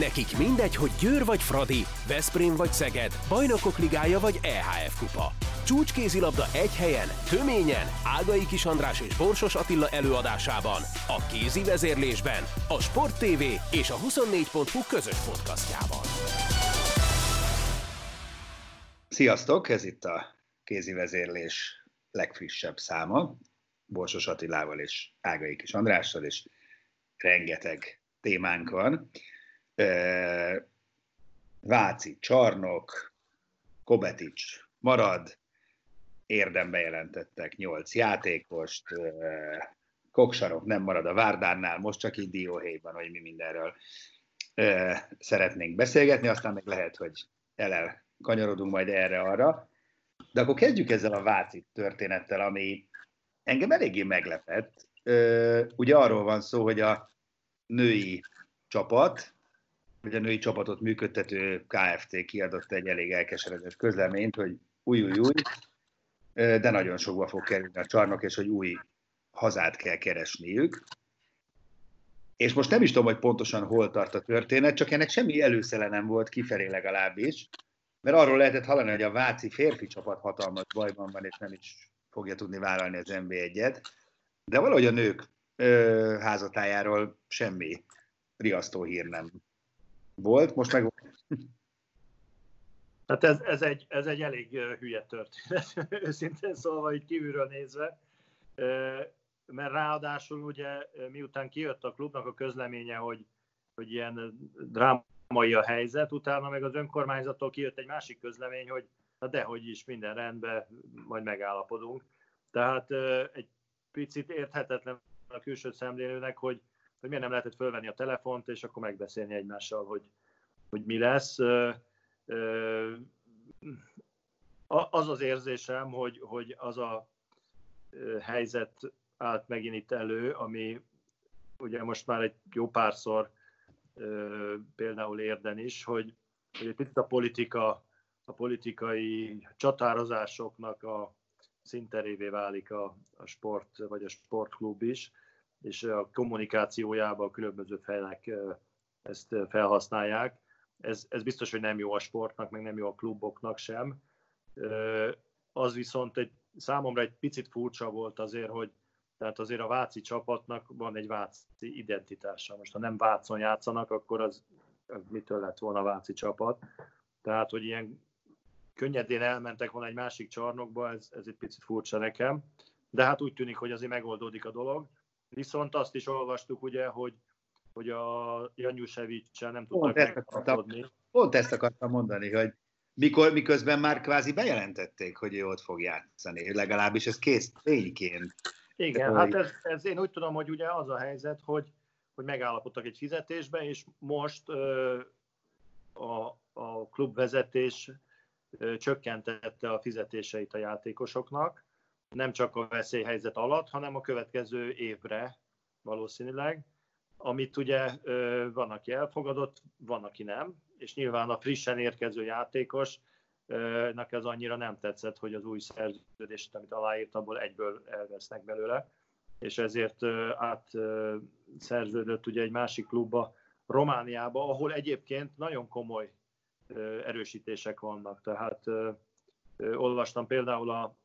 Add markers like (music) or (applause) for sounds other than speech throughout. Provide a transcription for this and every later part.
Nekik mindegy, hogy Győr vagy Fradi, Veszprém vagy Szeged, Bajnokok Ligája vagy EHF Kupa. Csúcskézilabda egy helyen, töményen, Ágai Kis András és Borsos Attila előadásában, a kézi vezérlésben, a Sport TV és a 24.hu közös podcastjában. Sziasztok, ez itt a kézi vezérlés legfrissebb száma, Borsos Attilával és Ágai Kis Andrással, és rengeteg témánk van. Váci, Csarnok, Kobetics marad, érdembe jelentettek nyolc játékost, Koksarok nem marad a Várdárnál, most csak így dióhéjban, hogy mi mindenről szeretnénk beszélgetni, aztán meg lehet, hogy elel kanyarodunk majd erre-arra. De akkor kezdjük ezzel a Váci történettel, ami engem eléggé meglepett. Ugye arról van szó, hogy a női csapat, vagy a női csapatot működtető KFT kiadott egy elég elkeseredett közleményt, hogy új, új, új, de nagyon sokba fog kerülni a csarnok, és hogy új hazát kell keresniük. És most nem is tudom, hogy pontosan hol tart a történet, csak ennek semmi előszele nem volt, kifelé legalábbis, mert arról lehetett hallani, hogy a Váci férfi csapat hatalmas bajban van, és nem is fogja tudni vállalni az NB1-et, de valahogy a nők ö, házatájáról semmi riasztó hír nem volt, most meg... (laughs) Hát ez, ez, egy, ez egy elég hülye történet, (laughs) őszintén szólva, így kívülről nézve, mert ráadásul ugye miután kijött a klubnak a közleménye, hogy, hogy ilyen drámai a helyzet, utána meg az önkormányzattól kijött egy másik közlemény, hogy na dehogy is minden rendben, majd megállapodunk. Tehát egy picit érthetetlen a külső szemlélőnek, hogy, hogy miért nem lehetett fölvenni a telefont, és akkor megbeszélni egymással, hogy, hogy mi lesz. Az az érzésem, hogy, hogy az a helyzet állt megint itt elő, ami ugye most már egy jó párszor például érden is, hogy, hogy egy picit a politika, a politikai csatározásoknak a szinterévé válik a, a sport, vagy a sportklub is, és a kommunikációjában a különböző felek ezt felhasználják. Ez, ez biztos, hogy nem jó a sportnak, meg nem jó a kluboknak sem. Az viszont egy, számomra egy picit furcsa volt azért, hogy tehát azért a Váci csapatnak van egy Váci identitása. Most ha nem Vácon játszanak, akkor az, az mitől lett volna a Váci csapat. Tehát, hogy ilyen könnyedén elmentek volna egy másik csarnokba, ez, ez egy picit furcsa nekem. De hát úgy tűnik, hogy azért megoldódik a dolog. Viszont azt is olvastuk ugye, hogy, hogy a Janjusevicsel nem tudtak megállapodni. Pont ezt akartam mondani, hogy mikor, miközben már kvázi bejelentették, hogy ő ott fog játszani, legalábbis ez kész tényként. Igen, hát ez, ez én úgy tudom, hogy ugye az a helyzet, hogy, hogy megállapodtak egy fizetésbe, és most ö, a, a klubvezetés ö, csökkentette a fizetéseit a játékosoknak, nem csak a veszélyhelyzet alatt, hanem a következő évre valószínűleg, amit ugye van, aki elfogadott, van, aki nem, és nyilván a frissen érkező játékos nak ez annyira nem tetszett, hogy az új szerződést, amit aláírt, abból egyből elvesznek belőle, és ezért át szerződött ugye egy másik klubba, Romániába, ahol egyébként nagyon komoly erősítések vannak. Tehát olvastam például a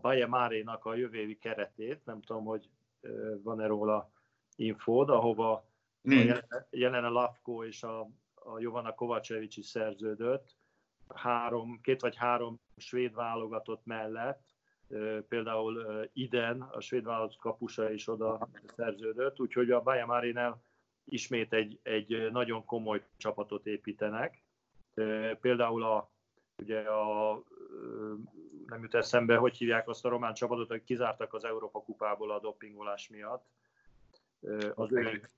Baje Márénak a jövő évi keretét, nem tudom, hogy van-e róla infód, ahova a Jelena Lavko és a, a Jovana Kovacevic is szerződött, három, két vagy három svéd válogatott mellett, például Iden, a svéd válogatott kapusa is oda szerződött, úgyhogy a Bayern Marinel ismét egy, egy nagyon komoly csapatot építenek. Például a, ugye a, nem jut eszembe, hogy hívják azt a román csapatot, hogy kizártak az Európa kupából a dopingolás miatt. Az ő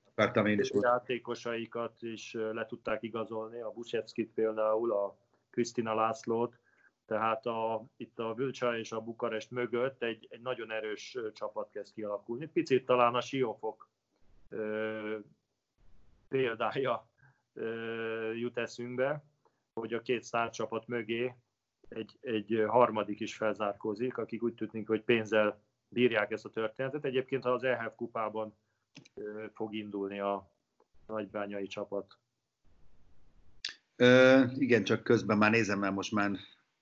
játékosaikat is le tudták igazolni, a Busevskit például, a Krisztina Lászlót, tehát a, itt a Vilcsa és a Bukarest mögött egy, egy nagyon erős csapat kezd kialakulni. Picit talán a Siófok ö, példája ö, jut eszünkbe, hogy a két csapat mögé egy, egy harmadik is felzárkózik, akik úgy tűnik, hogy pénzzel bírják ezt a történetet. Egyébként az EHF kupában fog indulni a nagybányai csapat. Ö, igen, csak közben már nézem, mert most már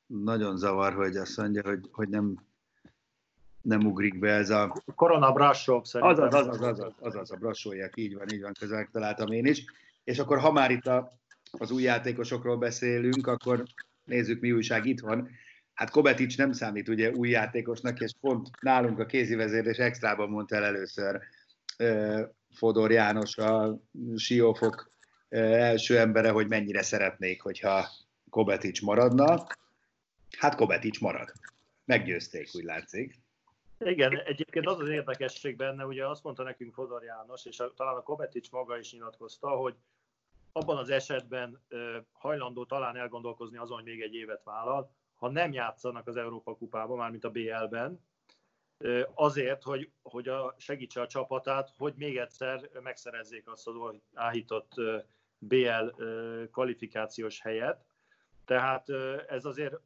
nagyon zavar, hogy azt mondja, hogy, hogy nem, nem ugrik be ez a... Korona Brassov szerintem. Azaz, azaz, azaz, azaz a Brassóiak, így van, így van, közel találtam én is. És akkor ha már itt a, az új játékosokról beszélünk, akkor nézzük, mi újság itt van. Hát Kobetics nem számít ugye új játékosnak, és pont nálunk a kézivezérés extrában mondta el először Fodor János, a Siófok első embere, hogy mennyire szeretnék, hogyha Kobetics maradna. Hát Kobetics marad. Meggyőzték, úgy látszik. Igen, egyébként az az érdekesség benne, ugye azt mondta nekünk Fodor János, és a, talán a Kobetics maga is nyilatkozta, hogy abban az esetben hajlandó talán elgondolkozni azon, hogy még egy évet vállal, ha nem játszanak az Európa kupában, mármint a BL-ben, azért, hogy, hogy a, segítse a csapatát, hogy még egyszer megszerezzék azt az áhított BL kvalifikációs helyet. Tehát ez azért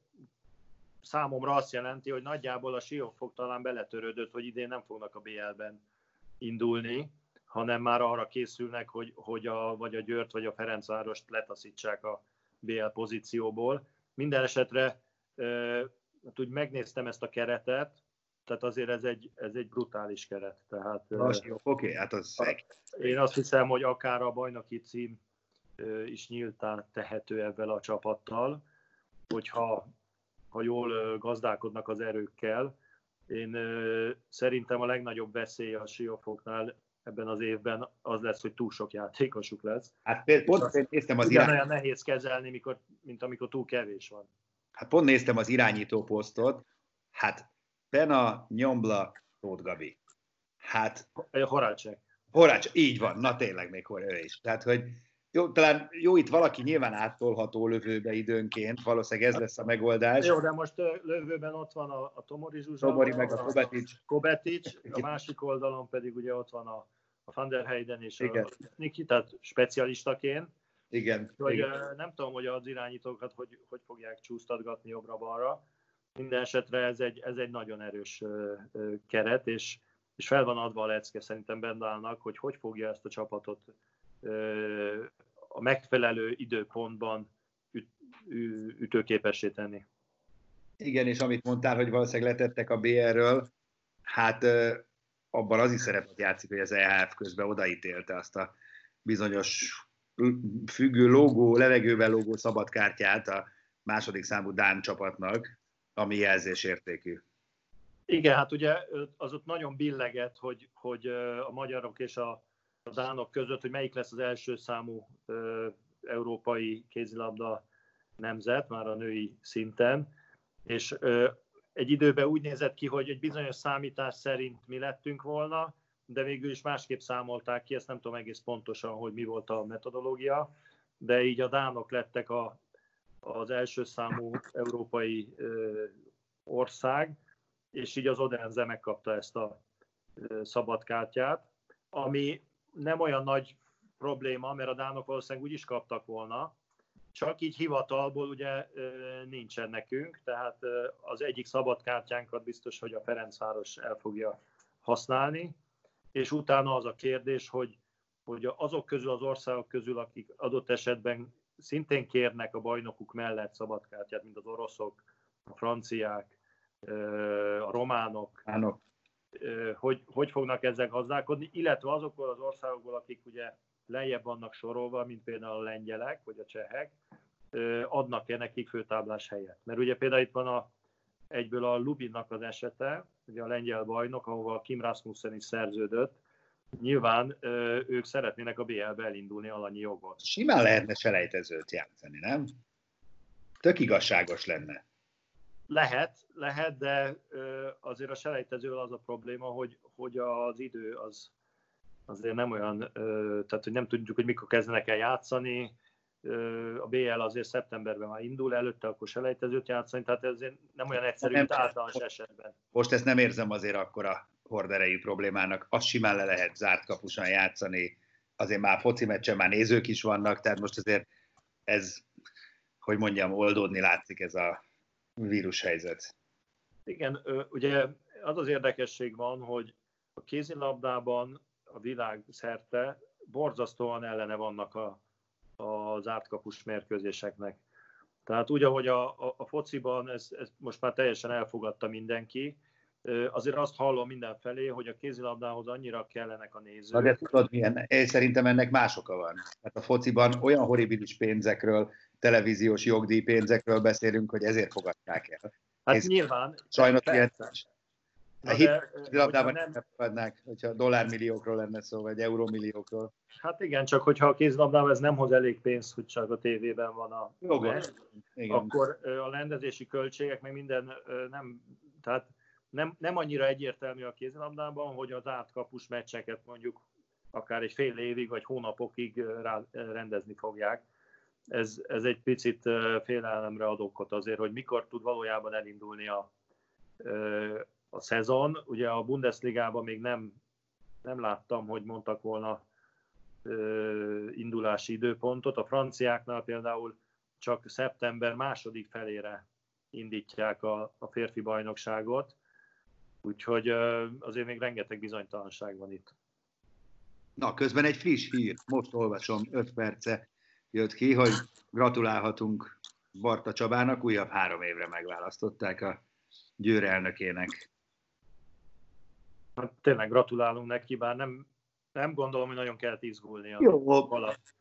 számomra azt jelenti, hogy nagyjából a Siófok talán beletörődött, hogy idén nem fognak a BL-ben indulni, hanem már arra készülnek, hogy, hogy a, vagy a Győrt, vagy a Ferencvárost letaszítsák a BL pozícióból. Minden esetre hát úgy megnéztem ezt a keretet, tehát azért ez egy, ez egy brutális keret. Tehát, oké, okay, hát az szeg. Én azt hiszem, hogy akár a bajnoki cím is nyíltán tehető ebben a csapattal, hogyha ha jól gazdálkodnak az erőkkel. Én szerintem a legnagyobb veszély a Siófoknál ebben az évben az lesz, hogy túl sok játékosuk lesz. Hát például pont néztem az irány... olyan nehéz kezelni, mikor, mint amikor túl kevés van. Hát pont néztem az irányító posztot, hát Pena, Nyombla, Tóth Gabi. Hát... Horácsek. Horács, így van, na tényleg még ő is. Tehát, hogy jó, talán jó, itt valaki nyilván áttolható lövőbe időnként, valószínűleg ez lesz a megoldás. Jó, de most lövőben ott van a, a Tomori Zsuzsa, Tomori meg a Kobetics. Kobetics, a másik oldalon pedig ugye ott van a, a Van der Heyden és igen. a Niki, tehát specialistaként. Igen. Hogy, igen. Nem tudom, hogy az irányítókat hogy, hogy fogják csúsztatgatni jobbra-balra. Minden esetre ez egy, ez egy nagyon erős keret, és, és fel van adva a lecke szerintem Bendálnak, hogy hogy fogja ezt a csapatot a megfelelő időpontban üt, ütőképessé tenni. Igen, és amit mondtál, hogy valószínűleg letettek a BR-ről, hát abban az is szerepet játszik, hogy az EHF közben odaítélte azt a bizonyos függő logó, levegővel logó szabadkártyát a második számú Dán csapatnak, ami jelzésértékű. Igen, hát ugye az ott nagyon billeget, hogy, hogy a magyarok és a, a dánok között, hogy melyik lesz az első számú ö, európai kézilabda nemzet, már a női szinten, és ö, egy időben úgy nézett ki, hogy egy bizonyos számítás szerint mi lettünk volna, de végül is másképp számolták ki, ezt nem tudom egész pontosan, hogy mi volt a metodológia, de így a dánok lettek a, az első számú európai ö, ország, és így az Odense megkapta ezt a ö, szabadkártyát, ami nem olyan nagy probléma, mert a dánok valószínűleg úgy is kaptak volna, csak így hivatalból ugye nincsen nekünk, tehát az egyik szabadkártyánkat biztos, hogy a Ferencváros el fogja használni, és utána az a kérdés, hogy, hogy azok közül az országok közül, akik adott esetben szintén kérnek a bajnokuk mellett szabadkártyát, mint az oroszok, a franciák, a románok, Ánok. hogy, hogy fognak ezzel gazdálkodni, illetve azokból az országokból, akik ugye lejjebb vannak sorolva, mint például a lengyelek vagy a csehek, adnak-e nekik főtáblás helyet. Mert ugye például itt van a, egyből a Lubinnak az esete, ugye a lengyel bajnok, ahova Kim Rasmussen is szerződött, nyilván ők szeretnének a BL-be elindulni alanyi jogot. Simán lehetne selejtezőt játszani, nem? Tök igazságos lenne. Lehet, lehet, de azért a selejtezővel az a probléma, hogy, hogy az idő az azért nem olyan, tehát hogy nem tudjuk, hogy mikor kezdenek el játszani, a BL azért szeptemberben már indul, előtte akkor selejtezőt játszani, tehát ez nem olyan egyszerű, nem, mint általános esetben. Most ezt nem érzem azért akkor a horderejű problémának. Azt simán le lehet zárt kapusan játszani, azért már foci meccsen már nézők is vannak, tehát most azért ez, hogy mondjam, oldódni látszik ez a vírushelyzet. Igen, ugye az az érdekesség van, hogy a kézilabdában a világ szerte borzasztóan ellene vannak a, az átkapus mérkőzéseknek. Tehát úgy, ahogy a, a, a fociban ez, ez most már teljesen elfogadta mindenki, azért azt hallom mindenfelé, hogy a kézilabdához annyira kellenek a nézők. Na de tudod milyen? Én szerintem ennek más oka van. Hát a fociban olyan horribilis pénzekről, televíziós jogdíjpénzekről beszélünk, hogy ezért fogadták el. Hát Ez nyilván. Sajnos ilyen a kézilabdában nem fogadnák, hogyha dollármilliókról lenne szó, vagy eurómilliókról. Hát igen, csak hogyha a kézilabdában ez nem hoz elég pénzt, hogy csak a tévében van a Jogos. akkor a rendezési költségek, meg minden nem, tehát nem, nem annyira egyértelmű a kézilabdában, hogy az átkapus meccseket mondjuk akár egy fél évig vagy hónapokig rá, rendezni fogják. Ez, ez egy picit félelemre ad okot azért, hogy mikor tud valójában elindulni a, a szezon. Ugye a Bundesligában még nem, nem láttam, hogy mondtak volna indulási időpontot. A franciáknál például csak szeptember második felére indítják a, a férfi bajnokságot, Úgyhogy azért még rengeteg bizonytalanság van itt. Na, közben egy friss hír, most olvasom, 5 perce jött ki, hogy gratulálhatunk Barta Csabának, újabb három évre megválasztották a Győr elnökének. Hát, tényleg gratulálunk neki, bár nem, nem gondolom, hogy nagyon kell izgulni a alatt.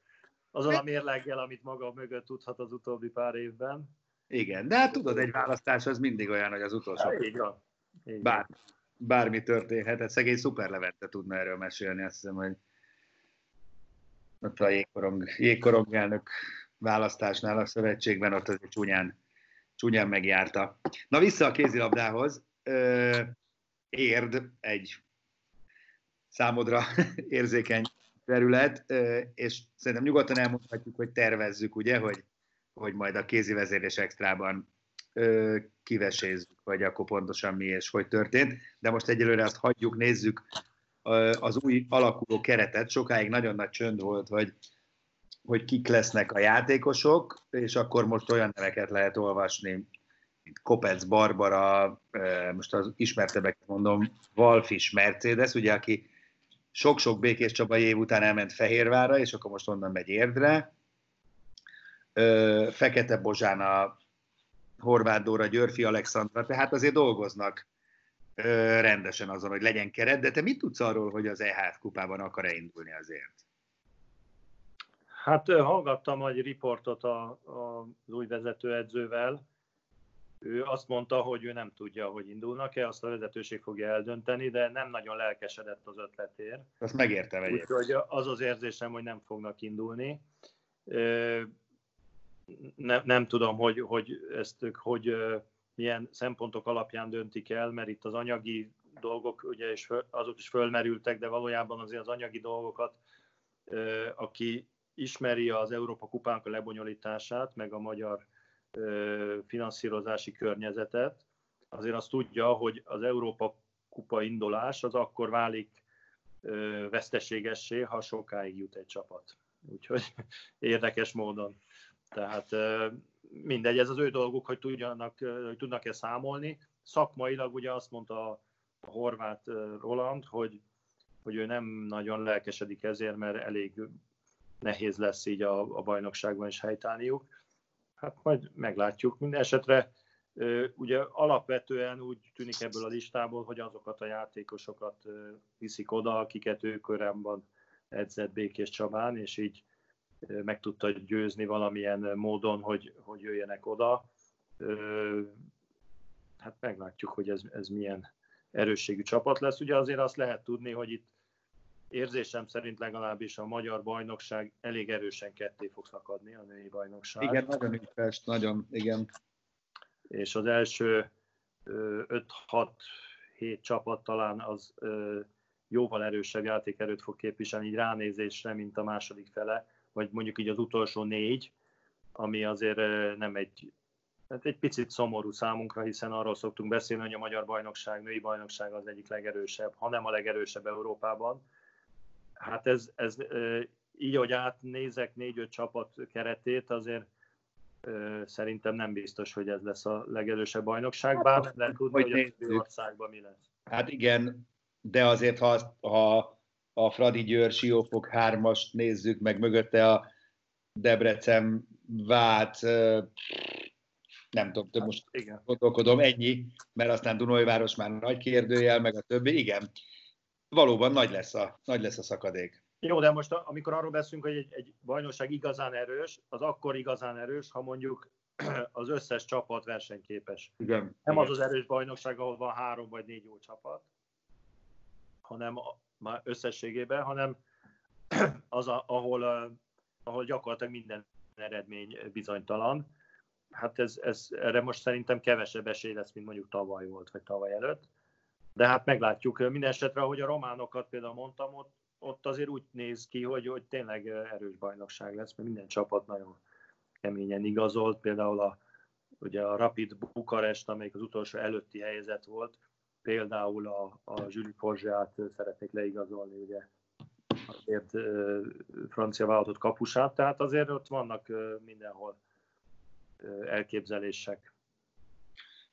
Azon a mérleggel, amit maga mögött tudhat az utóbbi pár évben. Igen, de hát tudod, egy választás az mindig olyan, hogy az utolsó. Hát, így van. Bár, bármi történhet. Hát szegény Szuper Levente tudna erről mesélni, azt hiszem, hogy ott a jégkorong, jégkorong elnök választásnál a szövetségben ott azért csúnyán, csúnyán megjárta. Na vissza a kézilabdához. Ö, érd egy számodra (laughs) érzékeny terület, és szerintem nyugodtan elmondhatjuk, hogy tervezzük, ugye, hogy, hogy majd a kézi vezérés extrában kivesézzük, vagy akkor pontosan mi és hogy történt. De most egyelőre azt hagyjuk, nézzük az új alakuló keretet. Sokáig nagyon nagy csönd volt, hogy, hogy kik lesznek a játékosok, és akkor most olyan neveket lehet olvasni, mint Kopec, Barbara, most az ismertebbeket mondom, Valfis Mercedes, ugye, aki sok-sok Békés Csaba év után elment Fehérvára, és akkor most onnan megy Érdre. Fekete Bozsán Horváth Dóra, Györfi Alexandra, tehát azért dolgoznak rendesen azon, hogy legyen keret, de te mit tudsz arról, hogy az EHF kupában akar-e indulni azért? Hát hallgattam egy riportot a, a, az új vezetőedzővel, ő azt mondta, hogy ő nem tudja, hogy indulnak-e, azt a vezetőség fogja eldönteni, de nem nagyon lelkesedett az ötletért. Azt megértem egyébként. Úgyhogy az az érzésem, hogy nem fognak indulni ne, nem tudom, hogy, hogy ezt ők hogy milyen szempontok alapján döntik el, mert itt az anyagi dolgok, ugye, és azok is fölmerültek, de valójában azért az anyagi dolgokat, aki ismeri az Európa kupánk a lebonyolítását, meg a magyar finanszírozási környezetet, azért azt tudja, hogy az Európa kupa indulás az akkor válik veszteségessé, ha sokáig jut egy csapat. Úgyhogy (laughs) érdekes módon. Tehát mindegy, ez az ő dolguk, hogy, tudjanak, hogy tudnak-e számolni. Szakmailag ugye azt mondta a horvát Roland, hogy, hogy ő nem nagyon lelkesedik ezért, mert elég nehéz lesz így a, a bajnokságban is helytállniuk. Hát majd meglátjuk. Minden esetre ugye alapvetően úgy tűnik ebből a listából, hogy azokat a játékosokat viszik oda, akiket ő korábban edzett Békés Csabán, és így meg tudta győzni valamilyen módon, hogy, hogy jöjjenek oda. Hát meglátjuk, hogy ez, ez milyen erősségű csapat lesz. Ugye azért azt lehet tudni, hogy itt érzésem szerint legalábbis a magyar bajnokság elég erősen ketté fog szakadni, a női bajnokság. Igen, nagyon ügyes, nagyon, igen. És az első 5-6-7 csapat talán az jóval erősebb játékerőt fog képviselni, így ránézésre, mint a második fele vagy mondjuk így az utolsó négy, ami azért nem egy, hát egy picit szomorú számunkra, hiszen arról szoktunk beszélni, hogy a magyar bajnokság, női bajnokság az egyik legerősebb, ha nem a legerősebb Európában. Hát ez, ez így, hogy átnézek négy-öt csapat keretét, azért szerintem nem biztos, hogy ez lesz a legerősebb bajnokság, bár nem lehet tudni, hogy, hogy a országban mi lesz. Hát igen, de azért, ha, ha a Fradi Győr Siófok hármast nézzük, meg mögötte a Debrecen, Vác, nem tudom, több most hát, igen. gondolkodom, ennyi, mert aztán Dunajváros már nagy kérdőjel, meg a többi, igen. Valóban nagy lesz a, nagy lesz a szakadék. Jó, de most amikor arról beszélünk, hogy egy, egy bajnokság igazán erős, az akkor igazán erős, ha mondjuk (clears throat) az összes csapat versenyképes. Igen. Nem igen. az az erős bajnokság, ahol van három vagy négy jó csapat, hanem már összességében, hanem (clears throat) az, a, ahol, ahol gyakorlatilag minden eredmény bizonytalan. Hát ez, ez, erre most szerintem kevesebb esély lesz, mint mondjuk tavaly volt, vagy tavaly előtt. De hát meglátjuk. Minden esetre, ahogy a románokat például mondtam, ott, ott azért úgy néz ki, hogy, hogy tényleg erős bajnokság lesz, mert minden csapat nagyon keményen igazolt. Például a, ugye a Rapid Bukarest, amelyik az utolsó előtti helyzet volt, például a, a Jules Porzsát szeretnék leigazolni, ugye azért francia vállalatot kapusát, tehát azért ott vannak mindenhol elképzelések.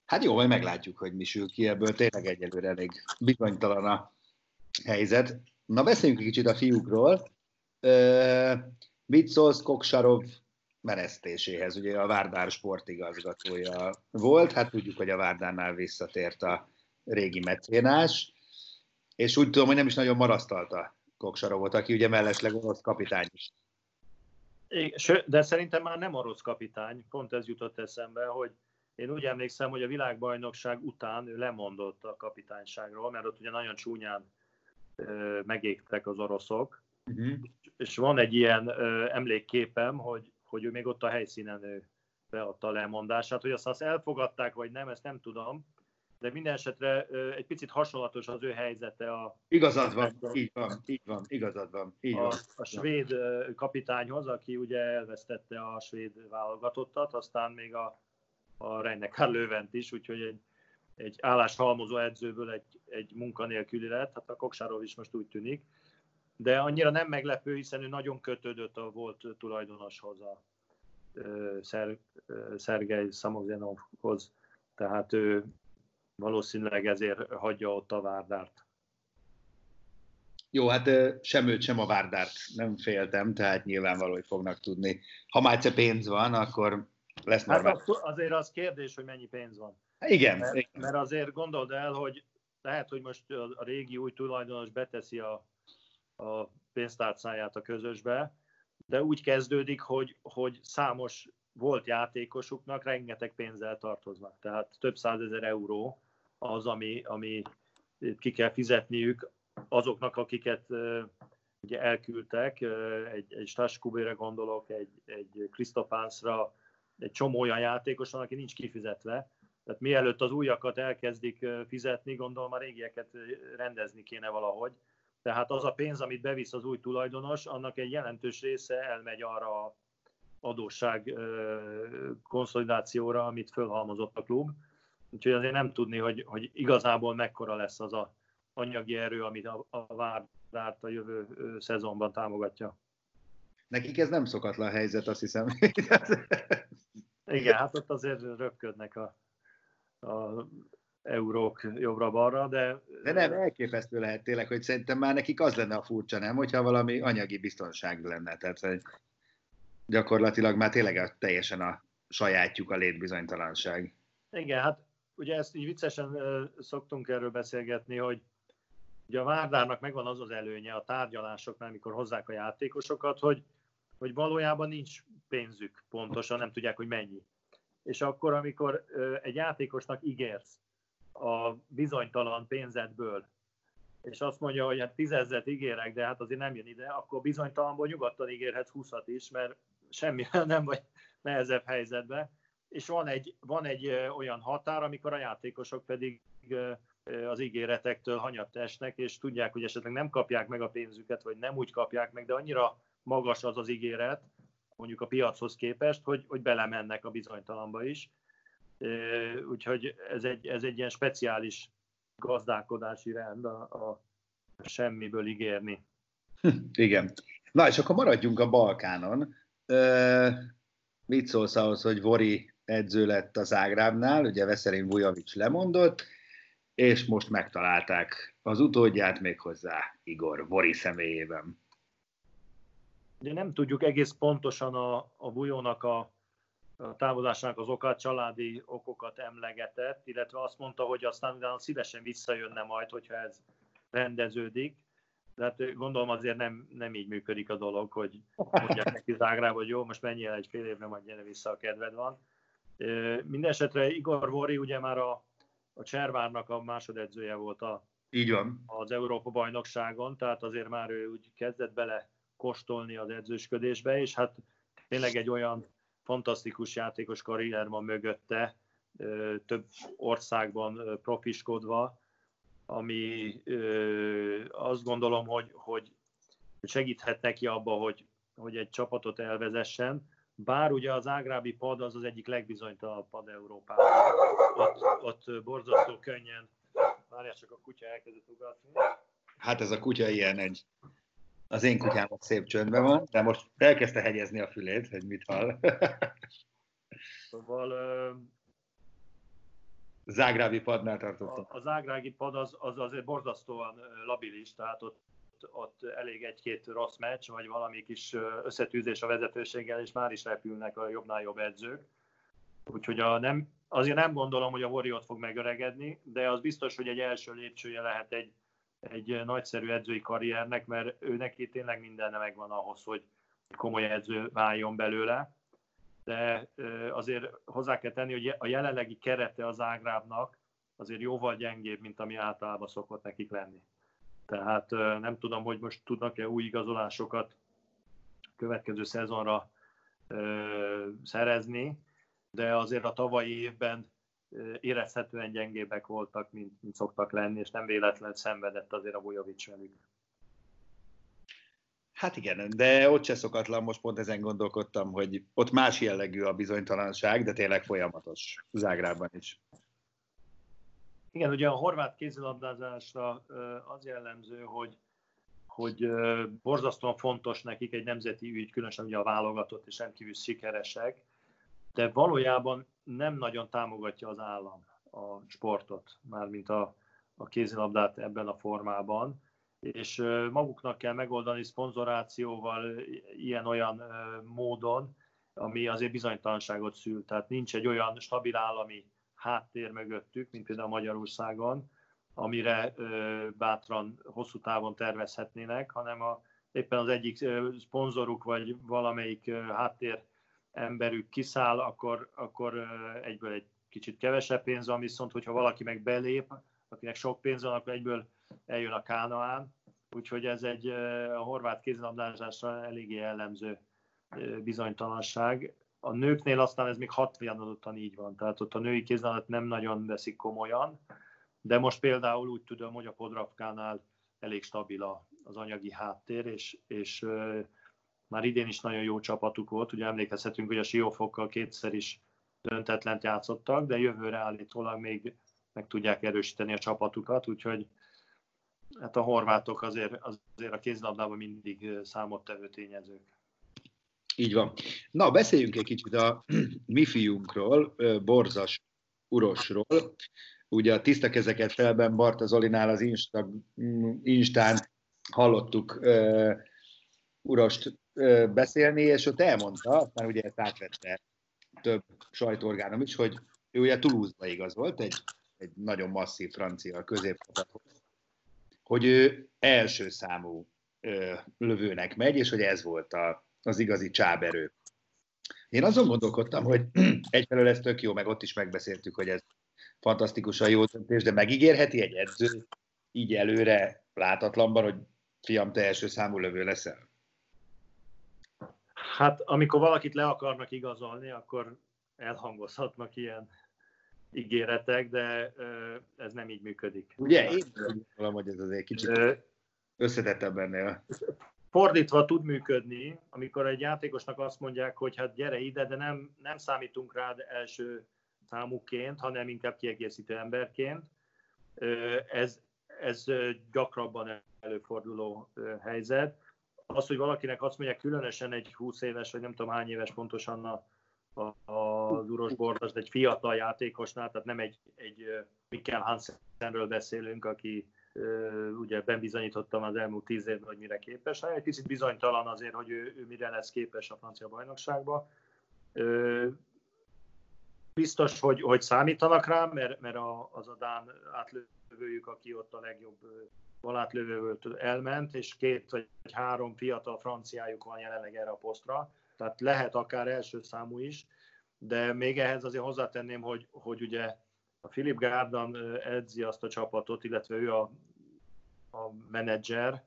Hát jó, majd meglátjuk, hogy mi sül ki ebből. Tényleg egyelőre elég bizonytalan a helyzet. Na, beszéljünk egy kicsit a fiúkról. Mit szólsz Koksarov menesztéséhez? Ugye a Várdár sportigazgatója volt, hát tudjuk, hogy a Várdárnál visszatért a régi mecénás, és úgy tudom, hogy nem is nagyon marasztalta Koksarovot, aki ugye mellesleg orosz kapitány is. De szerintem már nem orosz kapitány, pont ez jutott eszembe, hogy én úgy emlékszem, hogy a világbajnokság után ő lemondott a kapitányságról, mert ott ugye nagyon csúnyán ö, megégtek az oroszok, uh-huh. és van egy ilyen ö, emlékképem, hogy, hogy ő még ott a helyszínen ő beadta a lemondását, hogy azt, azt elfogadták, vagy nem, ezt nem tudom, de minden esetre egy picit hasonlatos az ő helyzete. A, igazad van, a, így van, így van, igazad van. Így a, van. a svéd kapitányhoz, aki ugye elvesztette a svéd válogatottat, aztán még a, a Lövent is, úgyhogy egy, egy álláshalmozó edzőből egy, egy munkanélküli lett, hát a Koksáról is most úgy tűnik, de annyira nem meglepő, hiszen ő nagyon kötődött a volt tulajdonoshoz, a Szer, Szergej Szamogzenovhoz, tehát ő valószínűleg ezért hagyja ott a Várdárt. Jó, hát sem őt, sem a Várdárt nem féltem, tehát nyilvánvaló, hogy fognak tudni. Ha már egyszer pénz van, akkor lesz hát normális. Hát azért az kérdés, hogy mennyi pénz van. Igen. Mert, igen. mert azért gondold el, hogy lehet, hogy most a régi új tulajdonos beteszi a, a pénztárcáját a közösbe, de úgy kezdődik, hogy, hogy számos volt játékosuknak rengeteg pénzzel tartoznak, tehát több százezer euró, az, ami, ami ki kell fizetniük azoknak, akiket ugye elküldtek, egy, egy Staskubére gondolok, egy, egy Kristopánszra, egy csomó olyan játékos van, aki nincs kifizetve. Tehát mielőtt az újakat elkezdik fizetni, gondolom a régieket rendezni kéne valahogy. Tehát az a pénz, amit bevisz az új tulajdonos, annak egy jelentős része elmegy arra a adósság konszolidációra, amit fölhalmozott a klub. Úgyhogy azért nem tudni, hogy, hogy igazából mekkora lesz az a anyagi erő, amit a, a Várdárt a jövő szezonban támogatja. Nekik ez nem szokatlan helyzet, azt hiszem. Igen, hát ott azért röpködnek a, a eurók jobbra-balra, de... De nem, elképesztő lehet tényleg, hogy szerintem már nekik az lenne a furcsa, nem? Hogyha valami anyagi biztonság lenne. Tehát hogy gyakorlatilag már tényleg teljesen a sajátjuk a létbizonytalanság. Igen, hát ugye ezt így viccesen szoktunk erről beszélgetni, hogy ugye a Várdárnak megvan az az előnye a tárgyalásoknál, amikor hozzák a játékosokat, hogy, hogy valójában nincs pénzük pontosan, nem tudják, hogy mennyi. És akkor, amikor egy játékosnak ígérsz a bizonytalan pénzedből, és azt mondja, hogy hát tízezzet ígérek, de hát azért nem jön ide, akkor bizonytalanból nyugodtan ígérhetsz húszat is, mert semmi (laughs) nem vagy nehezebb helyzetben és van egy, van egy olyan határ, amikor a játékosok pedig az ígéretektől hanyatt esnek, és tudják, hogy esetleg nem kapják meg a pénzüket, vagy nem úgy kapják meg, de annyira magas az az ígéret, mondjuk a piachoz képest, hogy, hogy belemennek a bizonytalanba is. Úgyhogy ez egy, ez egy ilyen speciális gazdálkodási rend a, a semmiből ígérni. Igen. Na, és akkor maradjunk a Balkánon. mit szólsz ahhoz, hogy Vori edző lett az Ágrábnál, ugye Veszerin Vujovic lemondott, és most megtalálták az utódját még hozzá Igor Vori személyében. Ugye nem tudjuk egész pontosan a, a bujónak a, a távozásának az okát, családi okokat emlegetett, illetve azt mondta, hogy aztán utána szívesen visszajönne majd, hogyha ez rendeződik. De hát gondolom azért nem, nem így működik a dolog, hogy mondják neki Zágrába, hogy jó, most menjél egy fél évre, majd gyere vissza, a kedved van. Mindenesetre Igor Vori ugye már a, a Cservárnak a másodedzője volt a, így van. az Európa bajnokságon, tehát azért már ő úgy kezdett bele kóstolni az edzősködésbe, és hát tényleg egy olyan fantasztikus játékos karrier van mögötte, több országban profiskodva, ami azt gondolom, hogy, hogy segíthet neki abba, hogy, hogy egy csapatot elvezessen, bár ugye az ágrábi pad az az egyik legbizonytalanabb pad Európában. Ott, ott borzasztó könnyen, várjál csak a kutya elkezdett ugatni. Hát ez a kutya ilyen egy, az én kutyám szép csöndben van, de most elkezdte hegyezni a fülét, hogy mit hall. (laughs) szóval Zágrábi padnál tartottam. A, a zágrábi pad az, az azért borzasztóan labilis, tehát ott, ott elég egy-két rossz meccs, vagy valami kis összetűzés a vezetőséggel, és már is repülnek a jobbnál jobb edzők. Úgyhogy a nem, azért nem gondolom, hogy a Warriors fog megöregedni, de az biztos, hogy egy első lépcsője lehet egy, egy nagyszerű edzői karriernek, mert ő neki tényleg minden megvan ahhoz, hogy komoly edző váljon belőle de azért hozzá kell tenni, hogy a jelenlegi kerete az Ágrábnak azért jóval gyengébb, mint ami általában szokott nekik lenni. Tehát nem tudom, hogy most tudnak-e új igazolásokat következő szezonra szerezni, de azért a tavalyi évben érezhetően gyengébbek voltak, mint, mint szoktak lenni, és nem véletlen szenvedett azért a Vujovic velük. Hát igen, de ott se szokatlan, most pont ezen gondolkodtam, hogy ott más jellegű a bizonytalanság, de tényleg folyamatos Zágrában is. Igen, ugye a horvát kézilabdázásra az jellemző, hogy, hogy borzasztóan fontos nekik egy nemzeti ügy, különösen ugye a válogatott és rendkívül sikeresek, de valójában nem nagyon támogatja az állam a sportot, mármint a, a kézilabdát ebben a formában és maguknak kell megoldani szponzorációval ilyen-olyan módon, ami azért bizonytalanságot szül. Tehát nincs egy olyan stabil állami háttér mögöttük, mint például Magyarországon, amire bátran hosszú távon tervezhetnének, hanem a, éppen az egyik szponzoruk vagy valamelyik háttér emberük kiszáll, akkor, akkor egyből egy kicsit kevesebb pénz van, viszont hogyha valaki meg belép, akinek sok pénz van, akkor egyből eljön a Kánaán, úgyhogy ez egy a horvát kézilabdázásra eléggé jellemző bizonytalanság. A nőknél aztán ez még hatvianodottan így van, tehát ott a női kézilabdát nem nagyon veszik komolyan, de most például úgy tudom, hogy a Podravkánál elég stabil az anyagi háttér, és, és már idén is nagyon jó csapatuk volt, ugye emlékezhetünk, hogy a Siófokkal kétszer is döntetlent játszottak, de jövőre állítólag még meg tudják erősíteni a csapatukat, úgyhogy hát a horvátok azért, azért a kézlabdában mindig számottevő tényezők. Így van. Na, beszéljünk egy kicsit a (clears throat) mi fiunkról, Borzas Urosról. Ugye a tiszta kezeket felben Barta Zolinál az Insta, Instán hallottuk uh, beszélni, és ott elmondta, aztán ugye ezt átvette több sajtóorgánom is, hogy ő ugye Toulouse-ba igazolt, egy, egy nagyon masszív francia középcsapathoz, hogy ő első számú ö, lövőnek megy, és hogy ez volt a, az igazi csáberő. Én azon gondolkodtam, hogy (clears throat) egyfelől ez tök jó, meg ott is megbeszéltük, hogy ez fantasztikusan jó döntés, de megígérheti egy edző így előre látatlanban, hogy fiam, te első számú lövő leszel? Hát amikor valakit le akarnak igazolni, akkor elhangozhatnak ilyen ígéretek, de ez nem így működik. Ugye? Én gondolom, hogy ez azért kicsit összetettebb ennél. Fordítva tud működni, amikor egy játékosnak azt mondják, hogy hát gyere ide, de nem, nem számítunk rád első számúként, hanem inkább kiegészítő emberként. Ez, ez gyakrabban előforduló helyzet. Az, hogy valakinek azt mondják, különösen egy 20 éves, vagy nem tudom hány éves pontosan a az Uros Bordas, egy fiatal játékosnál, tehát nem egy, egy Mikkel Hansenről beszélünk, aki ugye bebizonyítottam az elmúlt tíz évben, hogy mire képes. Hát egy picit bizonytalan azért, hogy ő, ő mire lesz képes a francia bajnokságban. Biztos, hogy, hogy számítanak rám, mert, mert a, az a Dán átlövőjük, aki ott a legjobb valátlövő elment, és két vagy három fiatal franciájuk van jelenleg erre a posztra, tehát lehet akár első számú is, de még ehhez azért hozzátenném, hogy, hogy ugye a Philip Gárdan edzi azt a csapatot, illetve ő a, a menedzser,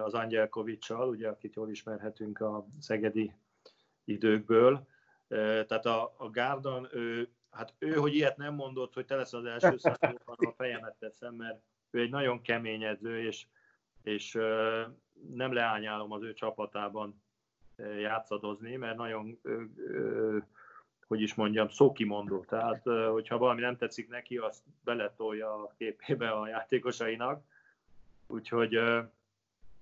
az Angyelkovicsal, ugye, akit jól ismerhetünk a szegedi időkből. Tehát a, a Gárdan, ő, hát ő, hogy ilyet nem mondott, hogy te lesz az első számú, (laughs) a fejemet teszem, mert ő egy nagyon kemény edző, és, és nem leányálom az ő csapatában játszadozni, mert nagyon, hogy is mondjam, szókimondó. Tehát, hogyha valami nem tetszik neki, azt beletolja a képébe a játékosainak. Úgyhogy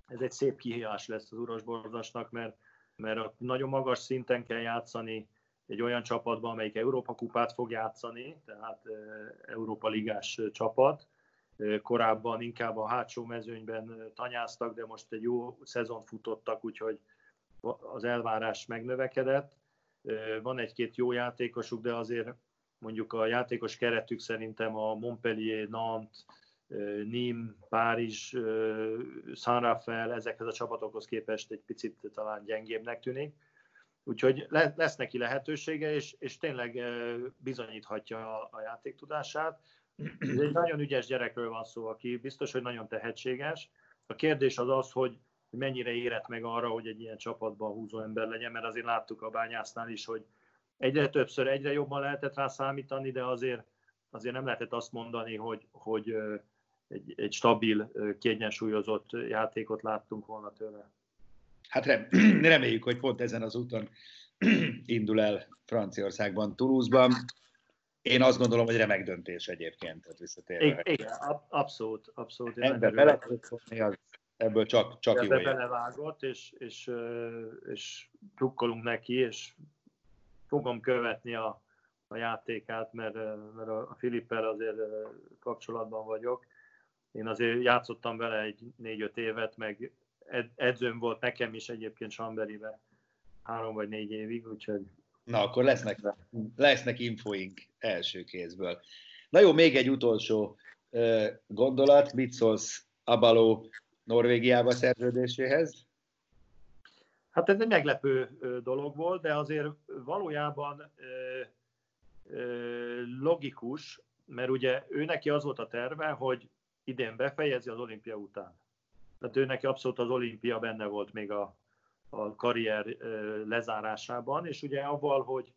ez egy szép kihívás lesz az Uros Borzasnak, mert, mert nagyon magas szinten kell játszani egy olyan csapatban, amelyik Európa kupát fog játszani, tehát Európa ligás csapat, korábban inkább a hátsó mezőnyben tanyáztak, de most egy jó szezon futottak, úgyhogy az elvárás megnövekedett. Van egy-két jó játékosuk, de azért mondjuk a játékos keretük szerintem a Montpellier, Nantes, Nîmes, Párizs, San Rafael, ezekhez a csapatokhoz képest egy picit talán gyengébbnek tűnik. Úgyhogy lesz neki lehetősége, és, és tényleg bizonyíthatja a, a játéktudását. Ez egy nagyon ügyes gyerekről van szó, aki biztos, hogy nagyon tehetséges. A kérdés az az, hogy mennyire érett meg arra, hogy egy ilyen csapatban húzó ember legyen, mert azért láttuk a bányásznál is, hogy egyre többször, egyre jobban lehetett rá számítani, de azért, azért nem lehetett azt mondani, hogy, hogy egy, egy stabil, kiegyensúlyozott játékot láttunk volna tőle. Hát reméljük, hogy pont ezen az úton indul el Franciaországban, Toulouse-ban. Én azt gondolom, hogy remek döntés egyébként. Tehát visszatérve. Igen, abszolút, abszolút. Ebbe bele az ebből csak, csak jó Ebbe belevágott, és, és, és trukkolunk neki, és fogom követni a, a játékát, mert, mert a Filippel azért kapcsolatban vagyok. Én azért játszottam vele egy négy-öt évet, meg edzőm volt nekem is egyébként Samberibe három vagy négy évig, úgyhogy Na, akkor lesznek, lesznek infoink első kézből. Na jó, még egy utolsó gondolat. Mit szólsz Abaló Norvégiába szerződéséhez? Hát ez egy meglepő dolog volt, de azért valójában logikus, mert ugye ő neki az volt a terve, hogy idén befejezi az olimpia után. Tehát ő neki abszolút az olimpia benne volt még a, a karrier lezárásában, és ugye avval, hogy,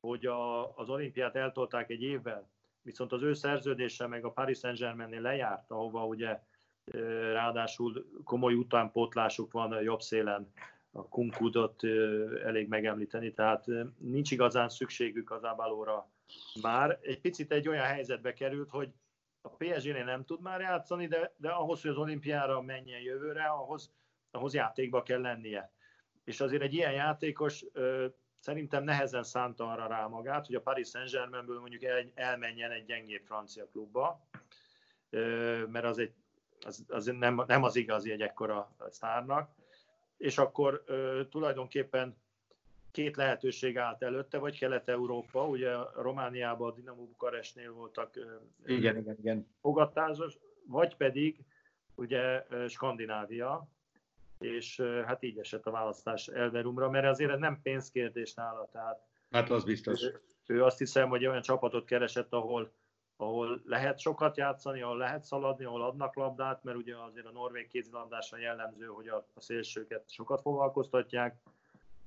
hogy a, az olimpiát eltolták egy évvel, viszont az ő szerződése meg a Paris Saint-Germainnél lejárt, ahova ugye ráadásul komoly utánpótlásuk van a jobb szélen, a Kunkudot elég megemlíteni, tehát nincs igazán szükségük az Abalóra már. Egy picit egy olyan helyzetbe került, hogy a PSG-nél nem tud már játszani, de, de ahhoz, hogy az olimpiára menjen jövőre, ahhoz, ahhoz játékba kell lennie. És azért egy ilyen játékos ö, szerintem nehezen szánta arra rá magát, hogy a Paris Saint-Germainből mondjuk el, elmenjen egy gyengébb francia klubba, ö, mert az, egy, az, az nem, nem az igazi egy ekkora sztárnak. És akkor ö, tulajdonképpen két lehetőség állt előtte, vagy Kelet-Európa, ugye Romániában a Dinamo Bukarestnél voltak igen, igen, igen. fogadtásos, vagy pedig ugye Skandinávia, és hát így esett a választás Elverumra, mert azért nem pénzkérdés nála, tehát Hát az biztos. Ő, ő azt hiszem, hogy olyan csapatot keresett, ahol, ahol lehet sokat játszani, ahol lehet szaladni, ahol adnak labdát, mert ugye azért a norvég kézilabdásra jellemző, hogy a, a szélsőket sokat foglalkoztatják,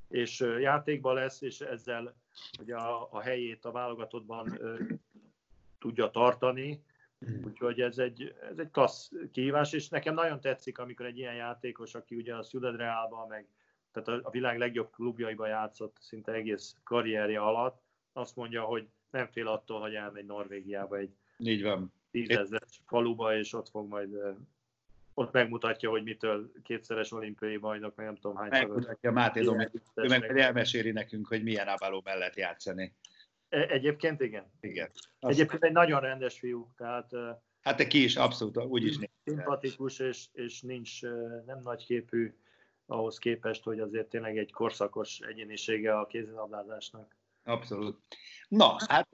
és játékban lesz, és ezzel ugye a, a helyét a válogatottban ö, tudja tartani, Úgyhogy ez egy, ez egy klassz kihívás, és nekem nagyon tetszik, amikor egy ilyen játékos, aki ugye a Ciudad Realban, meg tehát a világ legjobb klubjaiba játszott szinte egész karrierje alatt, azt mondja, hogy nem fél attól, hogy elmegy Norvégiába egy Így van. tízezres faluba, és ott fog majd ott megmutatja, hogy mitől kétszeres olimpiai bajnok, meg nem tudom hány. Megmutatja Máté Domi, ő meg elmeséli nekünk, hogy milyen Abaló mellett játszani. E, egyébként igen. Igen. Azt Egyébként egy nagyon rendes fiú, tehát Hát te ki is abszolút úgy is néz. Szimpatikus, és, és nincs nem nagyképű ahhoz képest, hogy azért tényleg egy korszakos egyénisége a kézilabdázásnak. Abszolút. Na, hát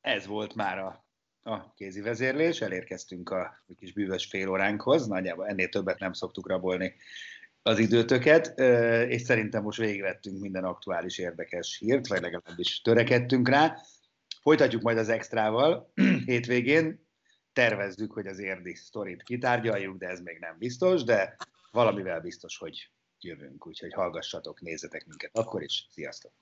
ez volt már a, a kézi vezérlés, elérkeztünk a kis bűvös fél óránkhoz, nagyjából ennél többet nem szoktuk rabolni az időtöket, és szerintem most végigvettünk minden aktuális érdekes hírt, vagy legalábbis törekedtünk rá. Folytatjuk majd az extrával (clears throat) hétvégén, tervezzük, hogy az érdi sztorit kitárgyaljuk, de ez még nem biztos, de valamivel biztos, hogy jövünk, úgyhogy hallgassatok, nézzetek minket akkor is. Sziasztok!